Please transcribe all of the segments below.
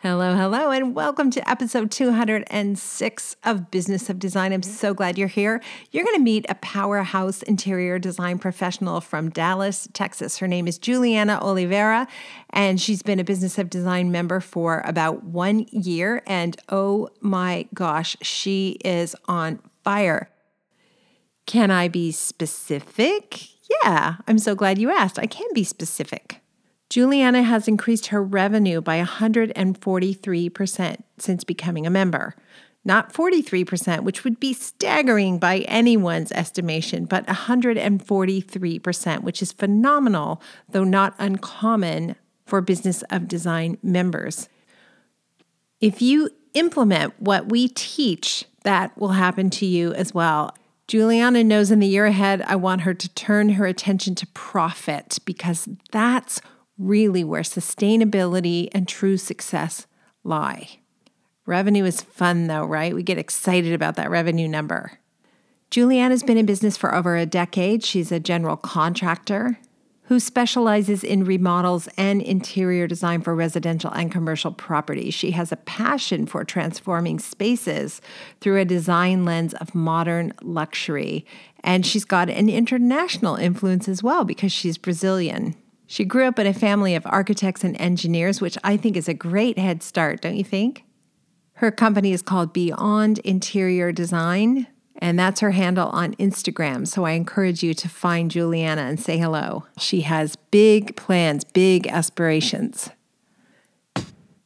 Hello, hello, and welcome to episode 206 of Business of Design. I'm so glad you're here. You're going to meet a powerhouse interior design professional from Dallas, Texas. Her name is Juliana Oliveira, and she's been a Business of Design member for about one year. And oh my gosh, she is on fire. Can I be specific? Yeah, I'm so glad you asked. I can be specific. Juliana has increased her revenue by 143% since becoming a member. Not 43%, which would be staggering by anyone's estimation, but 143%, which is phenomenal, though not uncommon for Business of Design members. If you implement what we teach, that will happen to you as well. Juliana knows in the year ahead, I want her to turn her attention to profit because that's really where sustainability and true success lie. Revenue is fun though, right? We get excited about that revenue number. Juliana has been in business for over a decade. She's a general contractor who specializes in remodels and interior design for residential and commercial properties. She has a passion for transforming spaces through a design lens of modern luxury. And she's got an international influence as well because she's Brazilian. She grew up in a family of architects and engineers, which I think is a great head start, don't you think? Her company is called Beyond Interior Design, and that's her handle on Instagram. So I encourage you to find Juliana and say hello. She has big plans, big aspirations.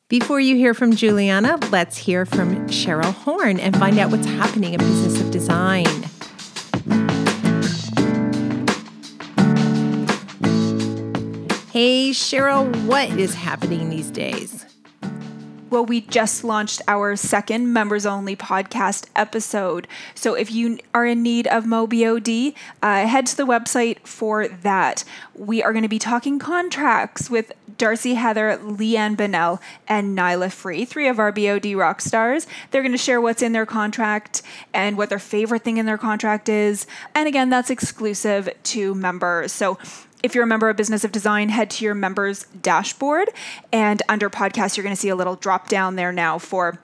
Before you hear from Juliana, let's hear from Cheryl Horn and find out what's happening in Business of Design. Cheryl, what is happening these days? Well, we just launched our second members only podcast episode. So if you are in need of MoBOD, uh, head to the website for that. We are going to be talking contracts with Darcy Heather, Leanne Bennell, and Nyla Free, three of our BOD rock stars. They're going to share what's in their contract and what their favorite thing in their contract is. And again, that's exclusive to members. So if you're a member of Business of Design, head to your members dashboard. And under podcast, you're going to see a little drop down there now for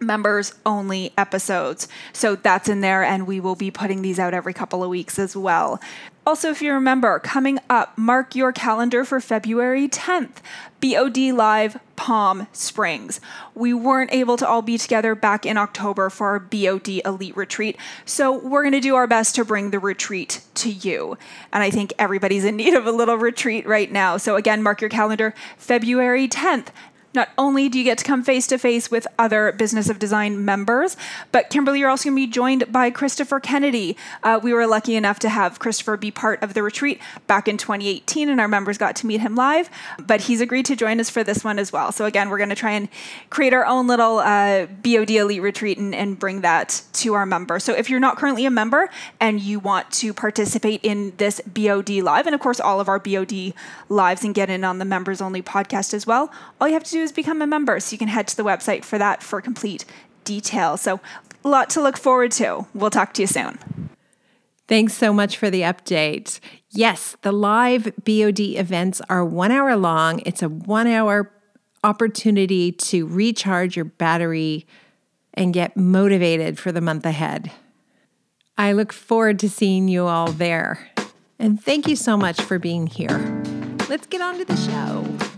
members only episodes. So that's in there, and we will be putting these out every couple of weeks as well. Also, if you remember, coming up, mark your calendar for February 10th, BOD Live Palm Springs. We weren't able to all be together back in October for our BOD Elite Retreat, so we're going to do our best to bring the retreat to you. And I think everybody's in need of a little retreat right now. So, again, mark your calendar February 10th. Not only do you get to come face to face with other Business of Design members, but Kimberly, you're also going to be joined by Christopher Kennedy. Uh, we were lucky enough to have Christopher be part of the retreat back in 2018, and our members got to meet him live. But he's agreed to join us for this one as well. So, again, we're going to try and create our own little uh, BOD Elite retreat and, and bring that to our members. So, if you're not currently a member and you want to participate in this BOD Live, and of course, all of our BOD lives and get in on the members only podcast as well, all you have to do do is become a member. So you can head to the website for that for complete details. So a lot to look forward to. We'll talk to you soon. Thanks so much for the update. Yes, the live BOD events are one hour long. It's a one hour opportunity to recharge your battery and get motivated for the month ahead. I look forward to seeing you all there. And thank you so much for being here. Let's get on to the show.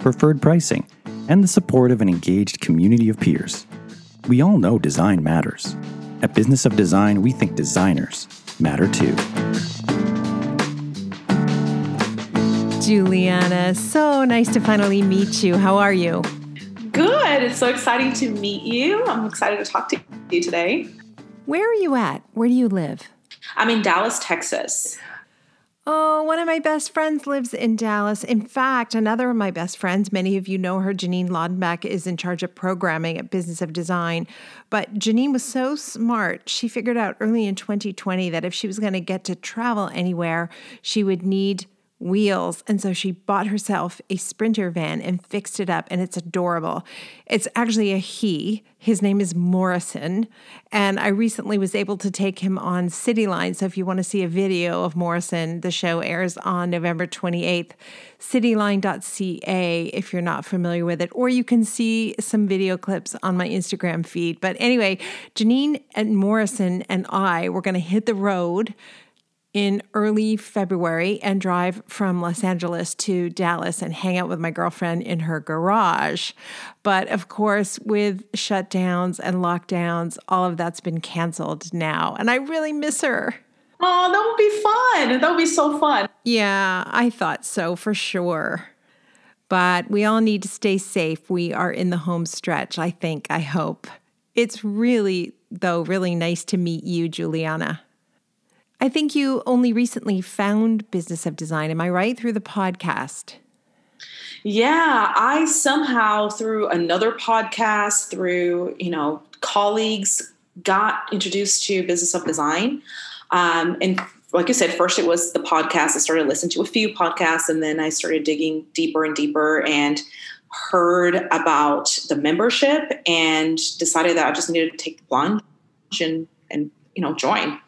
preferred pricing, and the support of an engaged community of peers. We all know design matters. At Business of Design, we think designers matter too. Juliana, so nice to finally meet you. How are you? Good. It's so exciting to meet you. I'm excited to talk to you today. Where are you at? Where do you live? I'm in Dallas, Texas. Oh, one of my best friends lives in Dallas. In fact, another of my best friends, many of you know her, Janine Laudenbach, is in charge of programming at Business of Design. But Janine was so smart, she figured out early in 2020 that if she was going to get to travel anywhere, she would need wheels. And so she bought herself a Sprinter van and fixed it up, and it's adorable. It's actually a he. His name is Morrison. And I recently was able to take him on Cityline. So if you want to see a video of Morrison, the show airs on November 28th. Cityline.ca if you're not familiar with it, or you can see some video clips on my Instagram feed. But anyway, Janine and Morrison and I were going to hit the road in early February and drive from Los Angeles to Dallas and hang out with my girlfriend in her garage. But of course, with shutdowns and lockdowns, all of that's been canceled now. And I really miss her. Oh, that would be fun. That would be so fun. Yeah, I thought so for sure. But we all need to stay safe. We are in the home stretch, I think, I hope. It's really, though, really nice to meet you, Juliana. I think you only recently found Business of Design. Am I right? Through the podcast. Yeah, I somehow through another podcast, through, you know, colleagues, got introduced to Business of Design. Um, and like you said, first it was the podcast. I started listening to a few podcasts and then I started digging deeper and deeper and heard about the membership and decided that I just needed to take the plunge and, and you know, join.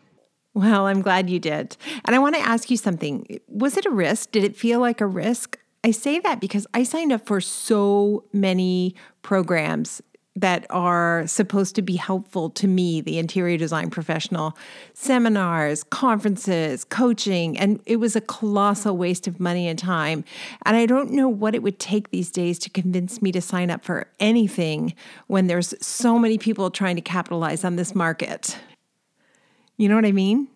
Well, I'm glad you did. And I want to ask you something. Was it a risk? Did it feel like a risk? I say that because I signed up for so many programs that are supposed to be helpful to me, the interior design professional, seminars, conferences, coaching, and it was a colossal waste of money and time. And I don't know what it would take these days to convince me to sign up for anything when there's so many people trying to capitalize on this market. You know what I mean?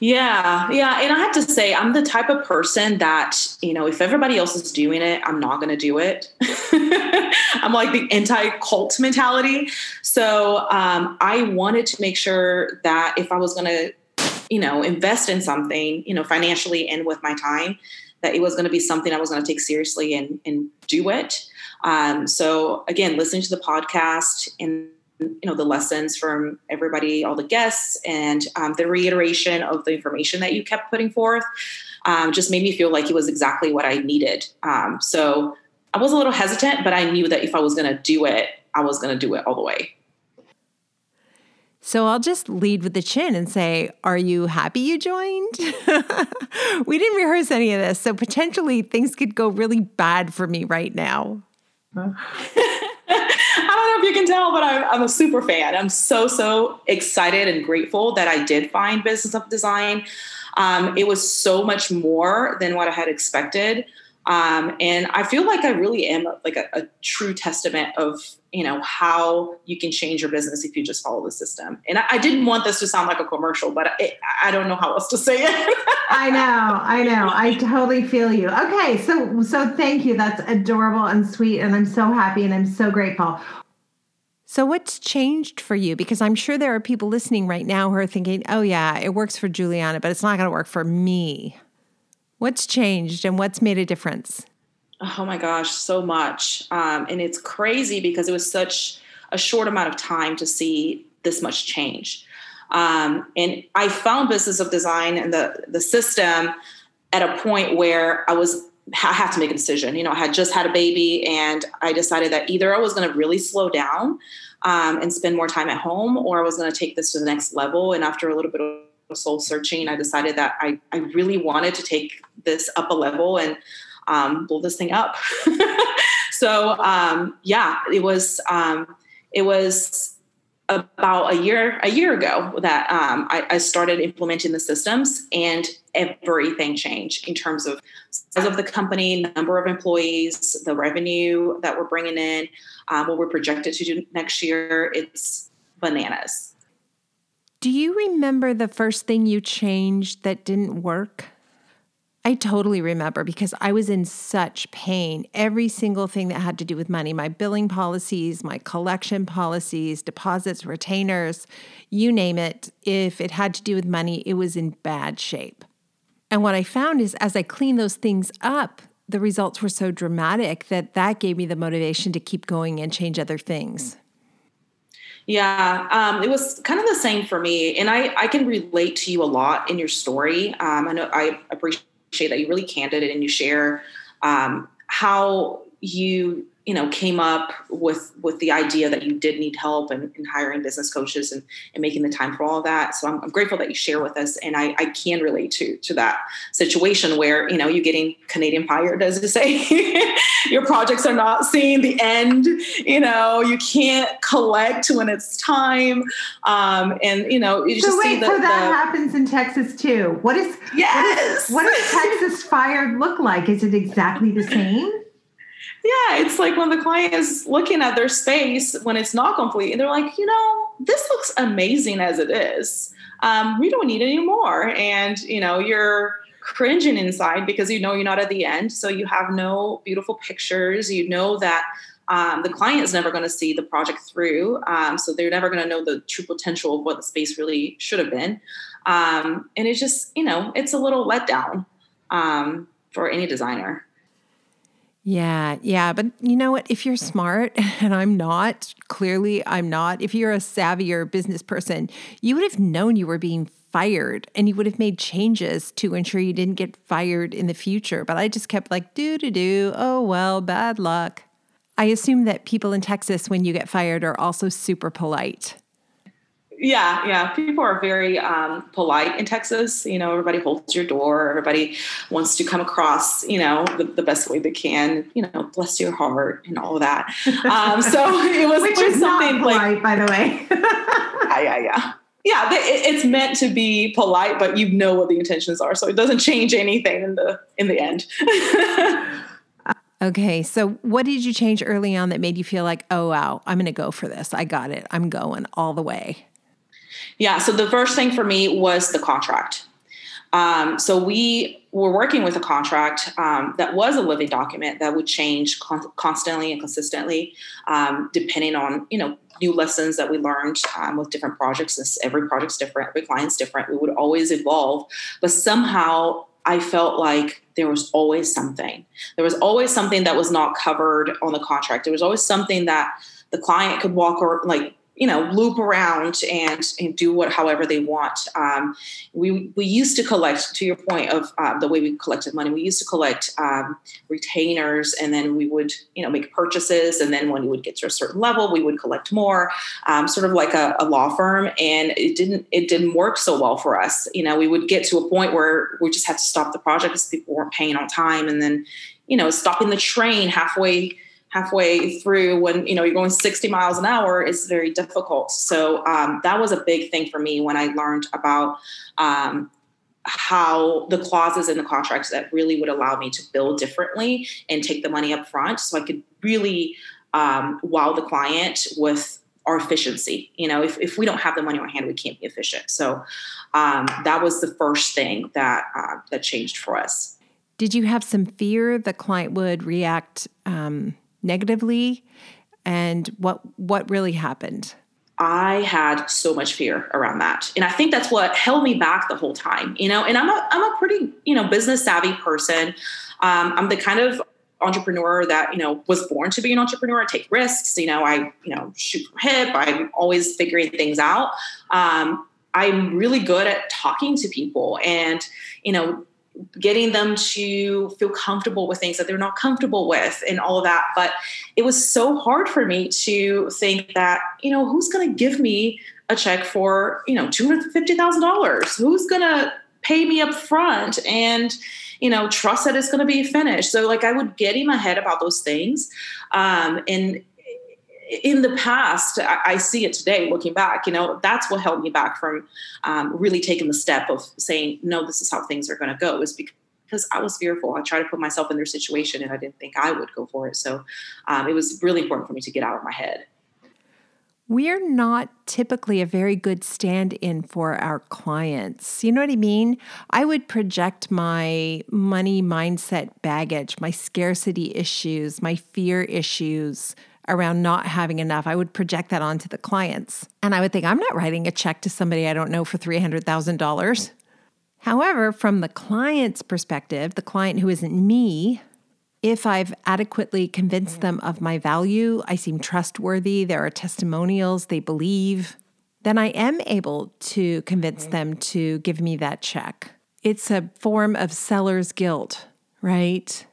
Yeah, yeah. And I have to say, I'm the type of person that, you know, if everybody else is doing it, I'm not going to do it. I'm like the anti cult mentality. So um, I wanted to make sure that if I was going to, you know, invest in something, you know, financially and with my time, that it was going to be something I was going to take seriously and, and do it. Um, so again, listening to the podcast and you know the lessons from everybody all the guests and um, the reiteration of the information that you kept putting forth um, just made me feel like it was exactly what i needed um, so i was a little hesitant but i knew that if i was going to do it i was going to do it all the way so I'll just lead with the chin and say, Are you happy you joined? we didn't rehearse any of this. So potentially things could go really bad for me right now. I don't know if you can tell, but I'm, I'm, a super fan. I'm so, so excited and grateful that I did find Business of Design. Um, it was so much more than what I had expected. Um, and I feel like I really am like a, a, true testament of you know how you can change your business if you just follow the system. And I, I didn't want this to sound like a commercial, but it, I don't know how else to say it. I know, I know, I totally feel you. Okay, so so thank you. That's adorable and sweet, and I'm so happy and I'm so grateful. So, what's changed for you? Because I'm sure there are people listening right now who are thinking, oh, yeah, it works for Juliana, but it's not going to work for me. What's changed and what's made a difference? Oh my gosh, so much. Um, and it's crazy because it was such a short amount of time to see this much change. Um, and I found business of design and the the system at a point where I was I have to make a decision. You know, I had just had a baby, and I decided that either I was going to really slow down um, and spend more time at home, or I was going to take this to the next level. And after a little bit of soul searching, I decided that I, I really wanted to take this up a level and um, blow this thing up. so um, yeah, it was um, it was about a year a year ago that um, I, I, started implementing the systems and everything changed in terms of size of the company number of employees the revenue that we're bringing in um, what we're projected to do next year it's bananas do you remember the first thing you changed that didn't work? I totally remember because I was in such pain. Every single thing that had to do with money, my billing policies, my collection policies, deposits, retainers, you name it, if it had to do with money, it was in bad shape. And what I found is as I cleaned those things up, the results were so dramatic that that gave me the motivation to keep going and change other things. Yeah, um, it was kind of the same for me, and I I can relate to you a lot in your story. Um, I know I appreciate that you're really candid and you share um, how you you know came up with with the idea that you did need help in, in hiring business coaches and, and making the time for all of that. So I'm, I'm, grateful that you share with us and I, I can relate to to that situation where you know you're getting canadian fired as to say your projects are not seeing the end you know you can't collect when it's time um, and you know you so just wait, see the, so that the, happens in texas too. What is yes what, is, what does texas fired look like? Is it exactly the same yeah, it's like when the client is looking at their space when it's not complete, and they're like, you know, this looks amazing as it is. Um, we don't need any more. And you know, you're cringing inside because you know you're not at the end, so you have no beautiful pictures. You know that um, the client is never going to see the project through, um, so they're never going to know the true potential of what the space really should have been. Um, and it's just, you know, it's a little letdown um, for any designer. Yeah, yeah. But you know what? If you're smart, and I'm not, clearly I'm not, if you're a savvier business person, you would have known you were being fired and you would have made changes to ensure you didn't get fired in the future. But I just kept like, do, do, do. Oh, well, bad luck. I assume that people in Texas, when you get fired, are also super polite yeah yeah. People are very um, polite in texas. You know everybody holds your door. Everybody wants to come across you know the, the best way they can. You know bless your heart and all of that. Um, so it was, Which was is something not polite, like by the way. Yeah yeah yeah. Yeah it's meant to be polite but you know what the intentions are so it doesn't change anything in the in the end. Okay, so what did you change early on that made you feel like, oh, wow, I'm going to go for this? I got it. I'm going all the way. Yeah. So the first thing for me was the contract. Um, so we were working with a contract um, that was a living document that would change con- constantly and consistently, um, depending on you know new lessons that we learned um, with different projects. This, every project's different, every client's different. We would always evolve, but somehow I felt like there was always something. There was always something that was not covered on the contract. There was always something that the client could walk or like you know loop around and, and do what however they want. Um, we we used to collect to your point of uh, the way we collected money we used to collect um, retainers and then we would you know make purchases and then when we would get to a certain level we would collect more um, sort of like a, a, law firm and it didn't it didn't work so well for us. You know we would get to a point where we just had to stop the project because people weren't paying on time and then you know stopping the train halfway halfway through when you know you're going 60 miles an hour is very difficult. So um, that was a big thing for me when i learned about um, how the clauses in the contracts that really would allow me to bill differently and take the money up front. So i could really um, wow the client with our efficiency. You know if, if we don't have the money on hand we can't be efficient. So um, that was the first thing that uh, that changed for us. Did you have some fear the client would react um, negatively and what what really happened I had so much fear around that. And I think that's what held me back the whole time, you know, and I'm a, I'm a pretty, you know, business savvy person. Um, I'm the kind of entrepreneur that, you know, was born to be an entrepreneur. I take risks, you know, I, you know, shoot from hip. I'm always figuring things out. Um, I'm really good at talking to people and, you know, getting them to feel comfortable with things that they're not comfortable with and all of that. But it was so hard for me to think that you know who's going to give me a check for you know $250000 who's going to pay me up front and you know trust that it's going to be finished? So like i would get in my head about those things um, and in the past, I, see it today looking back, you know, that's what held me back from um, really taking the step of saying, no, this is how things are going to go, is because I was fearful. I tried to put myself in their situation and I didn't think I would go for it. So um, it was really important for me to get out of my head. We're not typically a very good stand in for our clients. You know what I mean? I would project my money mindset baggage, my scarcity issues, my fear issues, around not having enough, I would project that onto the clients. And I would think, I'm not writing a check to somebody I don't know for $300,000. However, from the client's perspective, the client who isn't me, if I've adequately convinced them of my value, I seem trustworthy, there are testimonials, they believe, then I am able to convince mm-hmm. them to give me that check. It's a form of seller's guilt, right?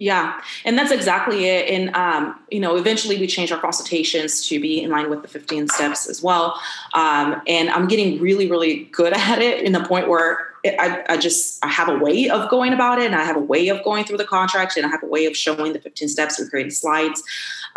Yeah, and that's exactly it. And um, you know, eventually we change our consultations to be in line with the 15 steps as well. Um, and I'm getting really, really good at it in the point where I, I, just I have a way of going about it, and I have a way of going through the contract, and I have a way of showing the 15 steps and creating slides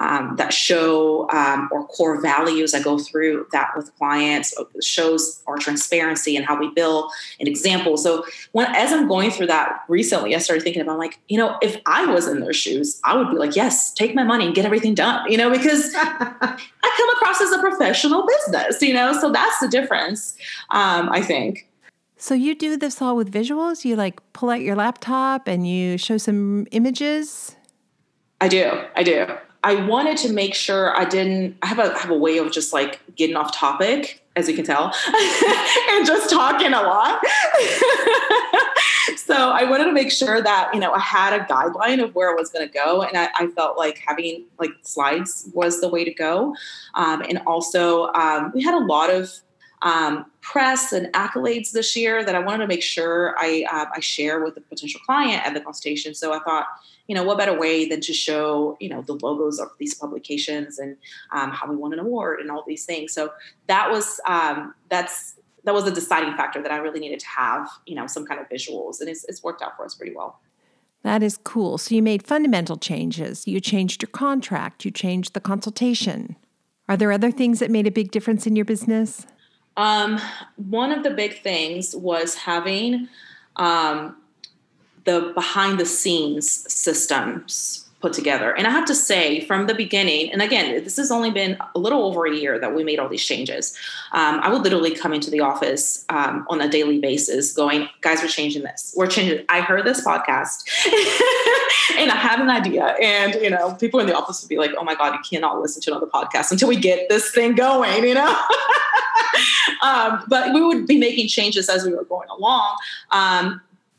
um, that show um, or core values. I go through that with clients, shows our transparency and how we bill an example. So when as I'm going through that recently, I started thinking about like you know if I was in their shoes, I would be like, yes, take my money and get everything done. You know because I come across as a professional business. You know, so that's the difference. Um, I think. So you do this all with visuals? You like pull out your laptop and you show some images? I do. I do. I wanted to make sure I didn't I have a have a way of just like getting off topic, as you can tell, and just talking a lot. so I wanted to make sure that, you know, I had a guideline of where I was gonna go. And I, I felt like having like slides was the way to go. Um, and also um, we had a lot of um, press and accolades this year that I wanted to make sure I, uh, I share with the potential client at the consultation. So I thought, you know, what better way than to show, you know, the logos of these publications and um, how we won an award and all these things. So that was um, that's that was a deciding factor that I really needed to have, you know, some kind of visuals, and it's, it's worked out for us pretty well. That is cool. So you made fundamental changes. You changed your contract. You changed the consultation. Are there other things that made a big difference in your business? Um, one of the big things was having um, the behind the scenes systems put together. And I have to say, from the beginning, and again, this has only been a little over a year that we made all these changes. Um, I would literally come into the office um, on a daily basis going, guys, we're changing this. We're changing. I heard this podcast and I had an idea. And, you know, people in the office would be like, oh my God, you cannot listen to another podcast until we get this thing going, you know? um, but we would be making changes as we were going along.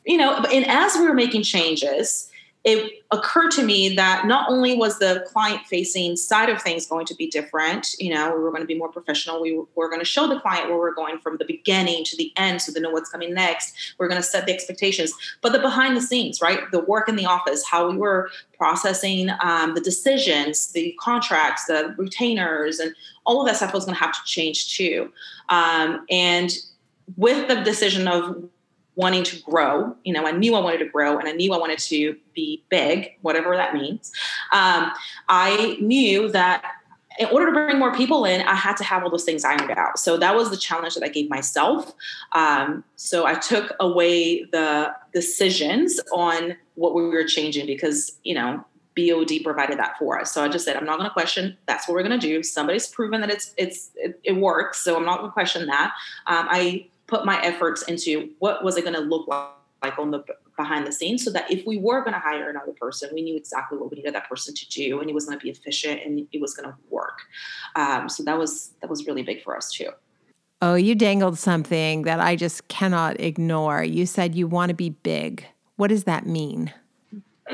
You know, and as we were making changes, it occurred to me that not only was the client facing side of things going to be different, you know, we were going to be more professional. We were going to show the client where we're going from the beginning to the end so they know what's coming next. We're going to set the expectations, but the behind the scenes, right? The work in the office, how we were processing um, the decisions, the contracts, the retainers, and all of that stuff was going to have to change too. Um, and with the decision of wanting to grow. You know, I knew I wanted to grow and I knew I wanted to be big, whatever that means. Um, I knew that in order to bring more people in, I had to have all those things ironed out. So that was the challenge that I gave myself. Um, so I took away the decisions on what we were changing because, you know, BOD provided that for us. So I just said, I'm not going to question. That's what we're going to do. Somebody's proven that it's it's it, it works, so I'm not going to question that. Um, I put my efforts into what was it going to look like on the behind the scenes so that if we were going to hire another person we knew exactly what we needed that person to do and it was going to be efficient and it was going to work. Um, so that was that was really big for us too. Oh you dangled something that i just cannot ignore. You said you want to be big. What does that mean?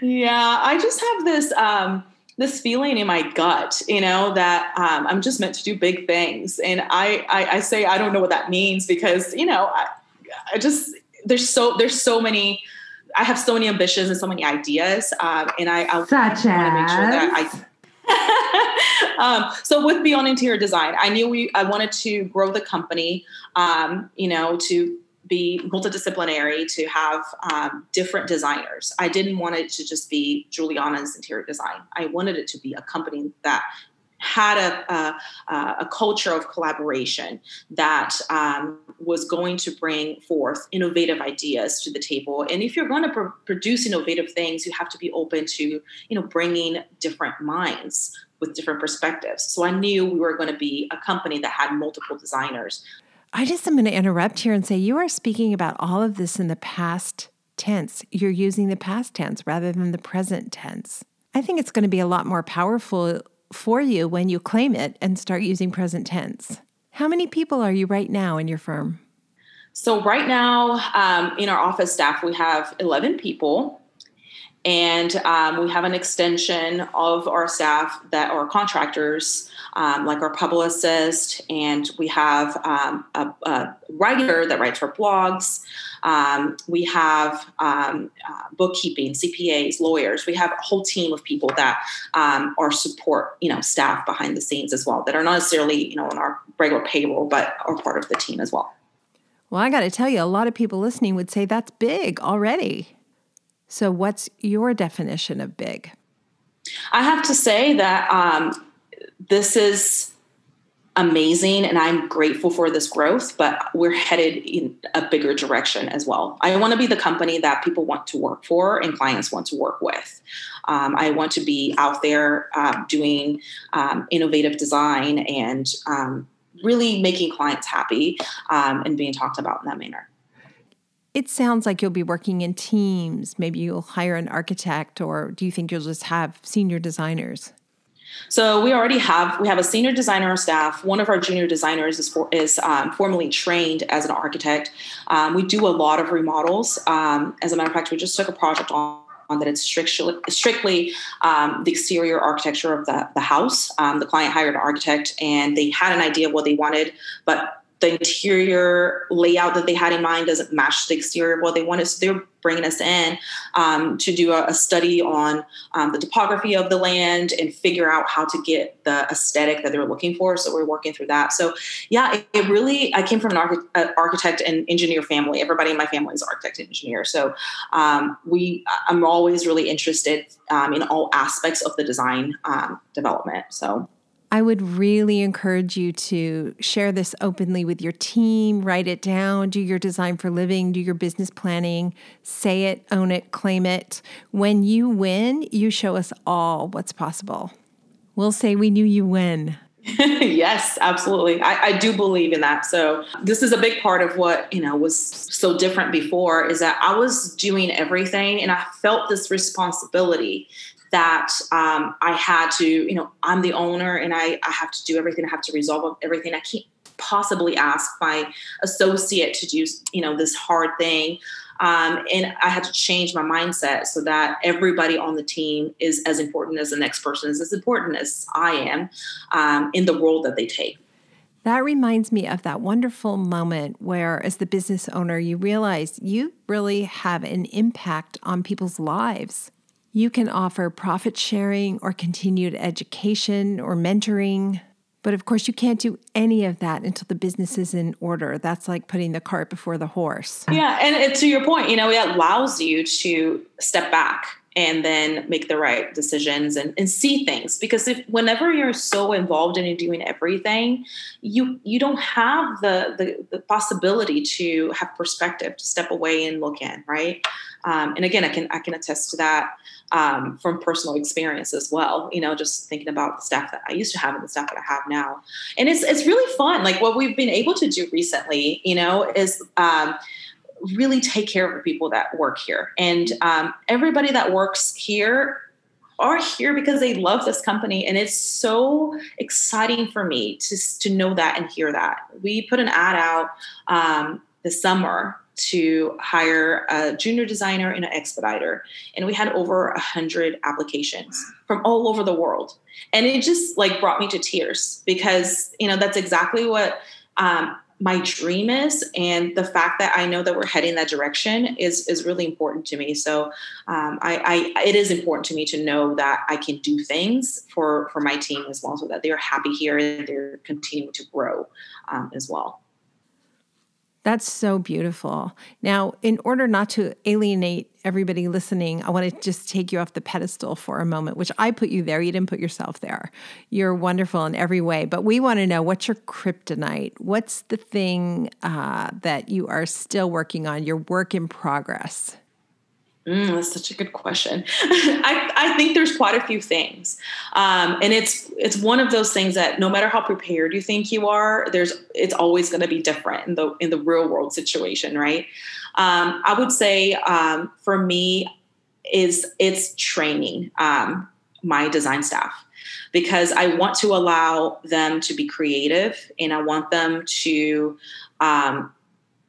Yeah i just have this um, this feeling in my gut, you know, that um, I'm just meant to do big things. And I, I, I, say I don't know what that means because, you know, I, I just there's so there's so many. I have so many ambitions and so many ideas, um, and I, I such want to make sure that I. um, so with Beyond Interior Design, I knew we I wanted to grow the company, um, you know, to be multidisciplinary, to have um, different designers. I didn't want it to just be Juliana's interior design. I wanted it to be a company that had a, a, a culture of collaboration that um, was going to bring forth innovative ideas to the table. And if you're going to pr- produce innovative things, you have to be open to, you know, bringing different minds with different perspectives. So I knew we were going to be a company that had multiple designers. I just am going to interrupt here and say you are speaking about all of this in the past tense. You're using the past tense rather than the present tense. I think it's going to be a lot more powerful for you when you claim it and start using present tense. How many people are you right now in your firm? So right now, um, in our office staff, we have 11 people. And um, we have an extension of our staff that are contractors, um, like our publicist, and we have um, a, a, writer that writes for blogs. Um, we have um, uh, bookkeeping, CPAs, lawyers. We have a whole team of people that um, are support, you know, staff behind the scenes as well that are not necessarily, you know, on our regular payroll, but are part of the team as well. Well, I got to tell you, a lot of people listening would say that's big already. So, what's your definition of big? I have to say that um, this is amazing and I'm grateful for this growth, but we're headed in a bigger direction as well. I want to be the company that people want to work for and clients want to work with. Um, I want to be out there uh, doing um, innovative design and um, really making clients happy um, and being talked about in that manner. It sounds like you'll be working in teams. Maybe you'll hire an architect, or do you think you'll just have senior designers? So we already have we have a senior designer on staff. One of our junior designers is for, is um, formally trained as an architect. Um, we do a lot of remodels. Um, as a matter of fact, we just took a project on that it's strictly, strictly um, the exterior architecture of the, the house. Um, the client hired an architect and they had an idea of what they wanted, but the interior layout that they had in mind doesn't match the exterior what they wanted. So they're bringing us in um, to do a, a study on um, the topography of the land and figure out how to get the aesthetic that they're looking for. So we're working through that. So yeah, it, it really, I came from an uh, architect and engineer family. Everybody in my family is architect and engineer. So um, we, I'm always really interested um, in all aspects of the design um, development. So I would really encourage you to share this openly with your team, write it down, do your design for living, do your business planning, say it, own it, claim it. When you win, you show us all what's possible. We'll say we knew you win. yes, absolutely. I, I, do believe in that. So this is a big part of what, you know, was so different before is that I was doing everything and I felt this responsibility that um, I had to, you know, I'm the owner and I, I have to do everything. I have to resolve everything. I can't possibly ask my associate to do, you know, this hard thing. Um, and I had to change my mindset so that everybody on the team is as important as the next person is as important as I am um, in the role that they take. That reminds me of that wonderful moment where, as the business owner, you realize you really have an impact on people's lives. You can offer profit sharing or continued education or mentoring. But of course, you can't do any of that until the business is in order. That's like putting the cart before the horse. Yeah. And to your point, you know, it allows you to step back and then make the right decisions and, and see things because if whenever you're so involved in doing everything you you don't have the, the, the possibility to have perspective to step away and look in right um, and again i can i can attest to that um, from personal experience as well. You know, just thinking about the staff that I used to have and the staff that I have now, and it's it's really fun. Like what we've been able to do recently, you know, is. Um, really take care of the people that work here. And um, everybody that works here are here because they love this company. And it's so exciting for me to, to know that and hear that. We put an ad out um, this summer to hire a junior designer and an expediter. And we had over a hundred applications from all over the world. And it just like brought me to tears because you know that's exactly what um, my dream is and the fact that i know that we're heading that direction is is really important to me. So um, I, I it is important to me to know that i can do things for for my team as well so that they're happy here and they're continuing to grow um, as well that's so beautiful. Now, in order not to alienate everybody listening, I want to just take you off the pedestal for a moment, which I put you there. You didn't put yourself there. You're wonderful in every way, but we want to know what's your kryptonite? What's the thing uh, that you are still working on, your work in progress? Mm, that's such a good question. I, I think there's quite a few things, um, and it's it's one of those things that no matter how prepared you think you are, there's it's always going to be different in the in the real world situation, right? Um, I would say um, for me is it's training um, my design staff because I want to allow them to be creative and I want them to um,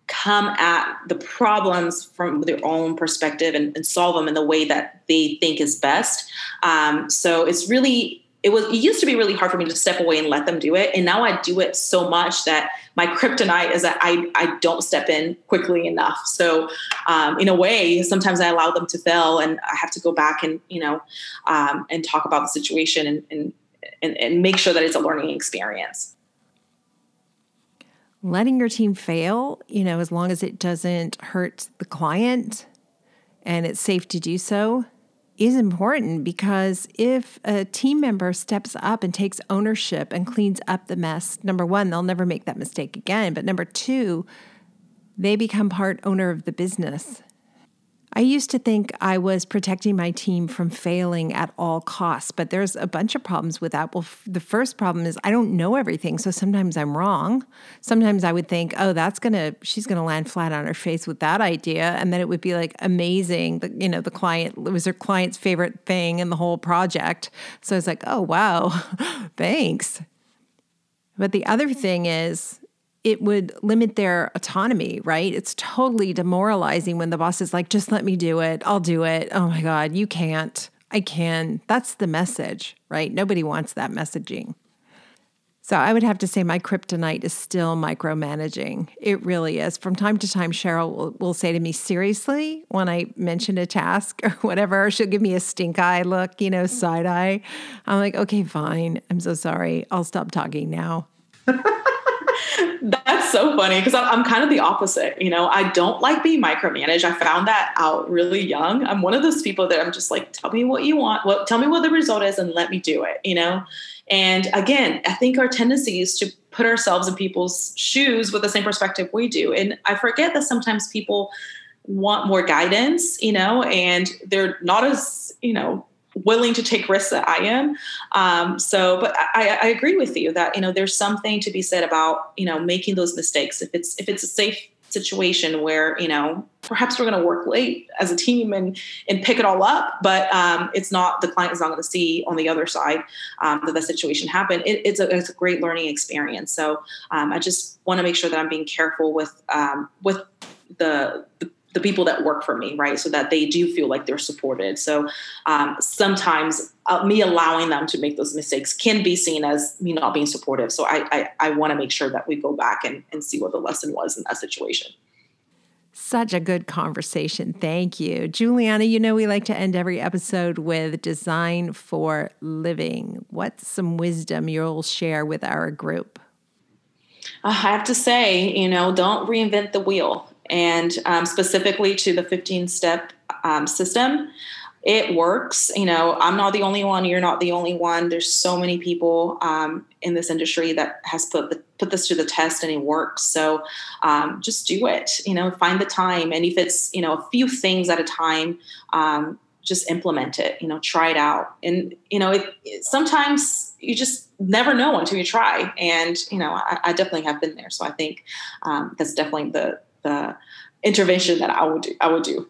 come at the problems from their own perspective and, and solve them in the way that they think is best. Um, so it's really it was it used to be really hard for me to step away and let them do it. And now i do it so much that my kryptonite is that i i don't step in quickly enough. So um, in a way sometimes i allow them to fail and i have to go back and you know um, and talk about the situation and, and and, and make sure that it's a learning experience letting your team fail you know as long as it doesn't hurt the client and it's safe to do so is important because if a team member steps up and takes ownership and cleans up the mess, number one, they'll never make that mistake again. But number two, they become part owner of the business. I used to think I was protecting my team from failing at all costs, but there's a bunch of problems with that. Well, f- the first problem is I don't know everything, so sometimes I'm wrong. Sometimes I would think, "Oh, that's going to she's going to land flat on her face with that idea." And then it would be like amazing, that you know, the client it was her client's favorite thing in the whole project. So I was like, "Oh, wow. Thanks." But the other thing is it would limit their autonomy, right? It's totally demoralizing when the boss is like, just let me do it. I'll do it. Oh my God, you can't. I can. That's the message, right? Nobody wants that messaging. So I would have to say my kryptonite is still micromanaging. It really is. From time to time, Cheryl will, will say to me, seriously, when I mention a task or whatever, she'll give me a stink eye look, you know, side eye. I'm like, okay, fine. I'm so sorry. I'll stop talking now. That's so funny because I'm, I'm kind of the opposite. You know, I don't like being micromanaged. I found that out really young. I'm one of those people that I'm just like, tell me what you want. What, tell me what the result is and let me do it, you know? And again, I think our tendency is to put ourselves in people's shoes with the same perspective we do. And I forget that sometimes people want more guidance, you know, and they're not as, you know, willing to take risks that I am. Um, so, but I, I, agree with you that you know there's something to be said about you know making those mistakes. If it's if it's a safe situation where you know perhaps we're going to work late as a team and and pick it all up, but um, it's not the client is not going to see on the other side um, that the situation happened. It, it's a it's a great learning experience. So um, I just want to make sure that I'm being careful with um, with the, the the people that work for me, right? So that they do feel like they're supported. So um, sometimes uh, me allowing them to make those mistakes can be seen as me not being supportive. So I, I, I want to make sure that we go back and, and see what the lesson was in that situation. Such a good conversation. Thank you. Juliana, you know, we like to end every episode with design for living. What's some wisdom you'll share with our group? I have to say, you know, don't reinvent the wheel and um, specifically to the 15 step um, system it works you know i'm not the only one you're not the only one there's so many people um, in this industry that has put the, put this to the test and it works so um, just do it you know find the time and if it's you know a few things at a time um, just implement it you know try it out and you know it, it, sometimes you just never know until you try and you know i, I definitely have been there so i think um, that's definitely the the intervention that I would do, I would do.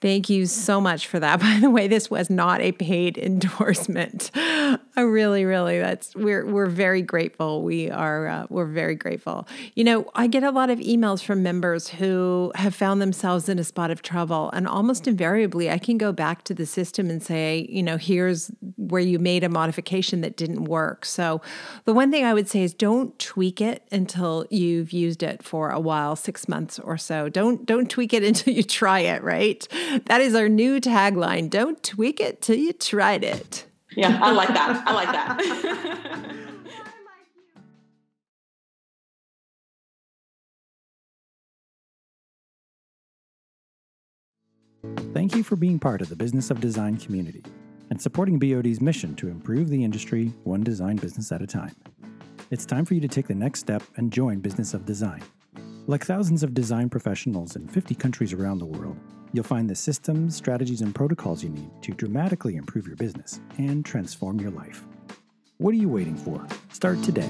Thank you so much for that. By the way, this was not a paid endorsement. I really, really, that's we're we're very grateful. We are uh, we're very grateful. You know, I get a lot of emails from members who have found themselves in a spot of trouble, and almost invariably, I can go back to the system and say, you know, here's where you made a modification that didn't work. So, the one thing I would say is don't tweak it until you've used it for a while, six months or so. Don't don't tweak it until you try it. Right that is our new tagline. Don't tweak it till you tried it. Yeah, I like that. I like that. Thank you for being part of the Business of Design community and supporting BOD's mission to improve the industry one design business at a time. It's time for you to take the next step and join Business of Design. Like thousands of design professionals in 50 countries around the world, You'll find the systems, strategies, and protocols you need to dramatically improve your business and transform your life. What are you waiting for? Start today